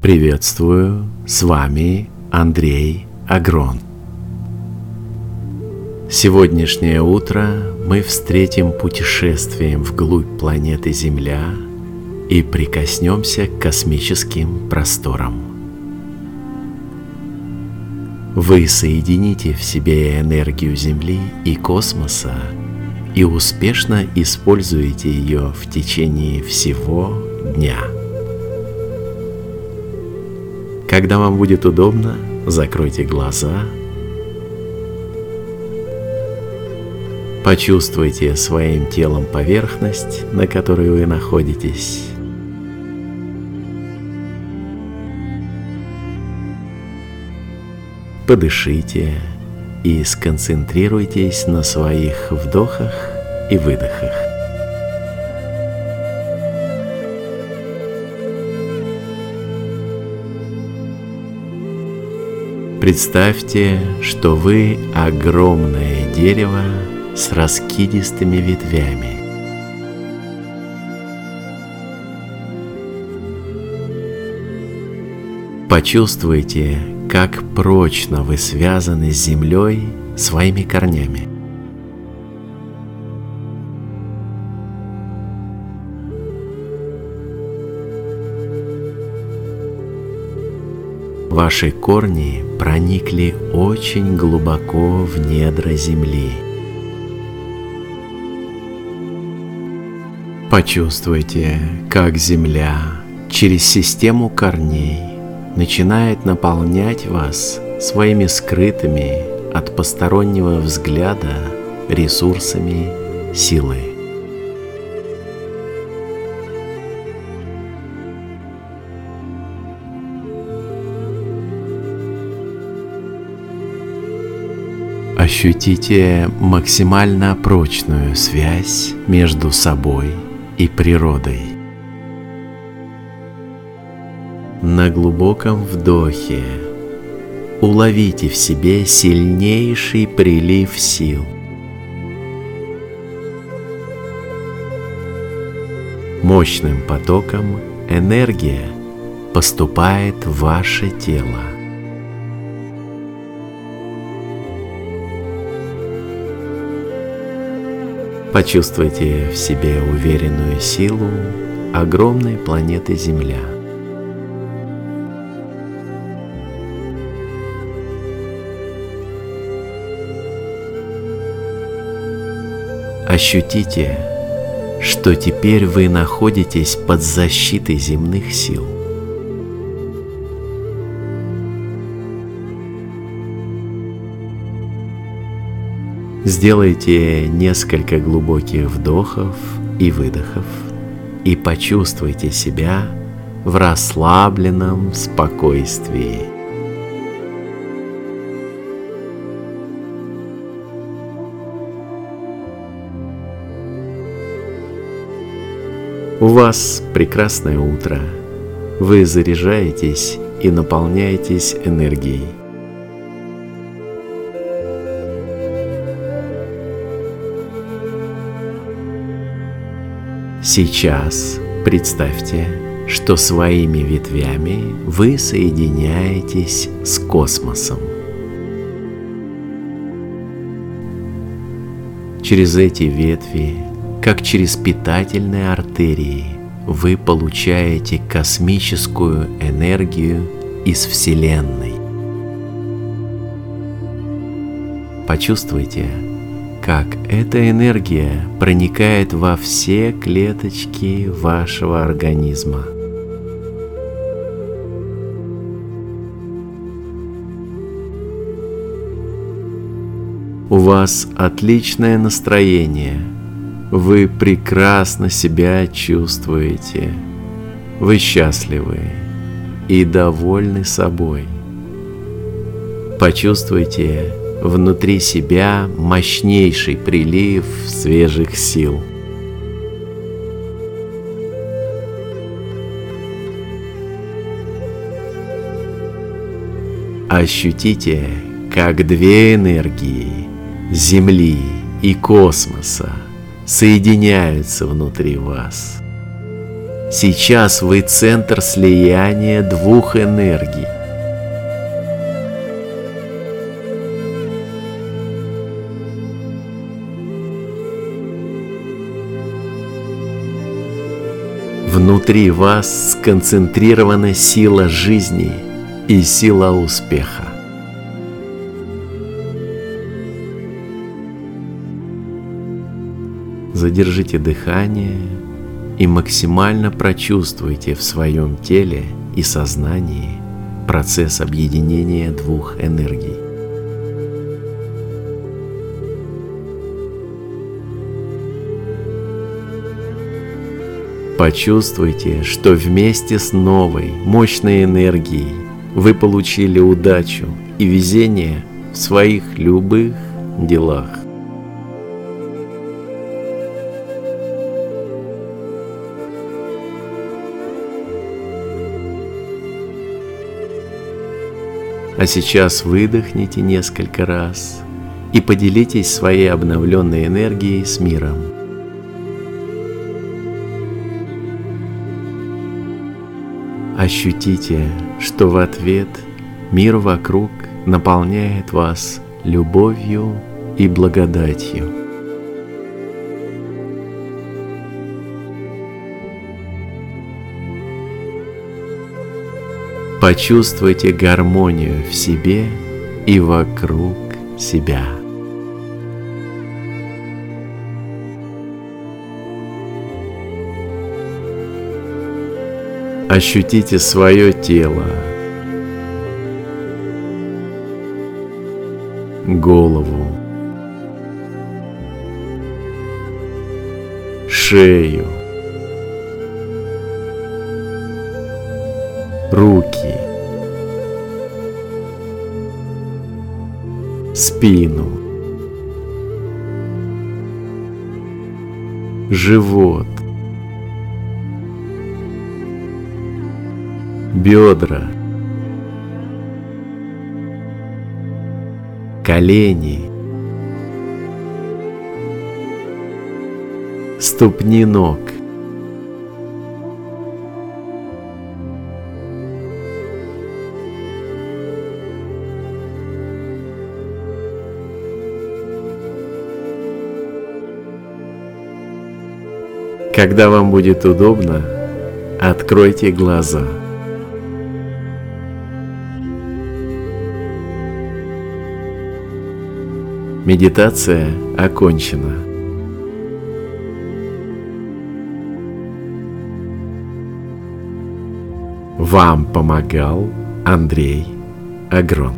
Приветствую, с вами Андрей Агрон. Сегодняшнее утро мы встретим путешествием вглубь планеты Земля и прикоснемся к космическим просторам. Вы соедините в себе энергию Земли и космоса и успешно используете ее в течение всего дня. Когда вам будет удобно, закройте глаза, почувствуйте своим телом поверхность, на которой вы находитесь. Подышите и сконцентрируйтесь на своих вдохах и выдохах. Представьте, что вы огромное дерево с раскидистыми ветвями. Почувствуйте, как прочно вы связаны с землей своими корнями. Ваши корни проникли очень глубоко в недра земли. Почувствуйте, как земля через систему корней начинает наполнять вас своими скрытыми от постороннего взгляда ресурсами силы. Ощутите максимально прочную связь между собой и природой. На глубоком вдохе уловите в себе сильнейший прилив сил. Мощным потоком энергия поступает в ваше тело. Почувствуйте в себе уверенную силу огромной планеты Земля. Ощутите, что теперь вы находитесь под защитой земных сил. Сделайте несколько глубоких вдохов и выдохов и почувствуйте себя в расслабленном спокойствии. У вас прекрасное утро. Вы заряжаетесь и наполняетесь энергией. Сейчас представьте, что своими ветвями вы соединяетесь с космосом. Через эти ветви, как через питательные артерии, вы получаете космическую энергию из Вселенной. Почувствуйте, как эта энергия проникает во все клеточки вашего организма. У вас отличное настроение. Вы прекрасно себя чувствуете. Вы счастливы и довольны собой. Почувствуйте внутри себя мощнейший прилив свежих сил. Ощутите, как две энергии Земли и космоса соединяются внутри вас. Сейчас вы центр слияния двух энергий. Внутри вас сконцентрирована сила жизни и сила успеха. Задержите дыхание и максимально прочувствуйте в своем теле и сознании процесс объединения двух энергий. Почувствуйте, что вместе с новой, мощной энергией вы получили удачу и везение в своих любых делах. А сейчас выдохните несколько раз и поделитесь своей обновленной энергией с миром. Ощутите, что в ответ мир вокруг наполняет вас любовью и благодатью. Почувствуйте гармонию в себе и вокруг себя. Ощутите свое тело, голову, шею, руки, спину, живот, бедра, колени, ступни ног, Когда вам будет удобно, откройте глаза. Медитация окончена. Вам помогал Андрей Агрон.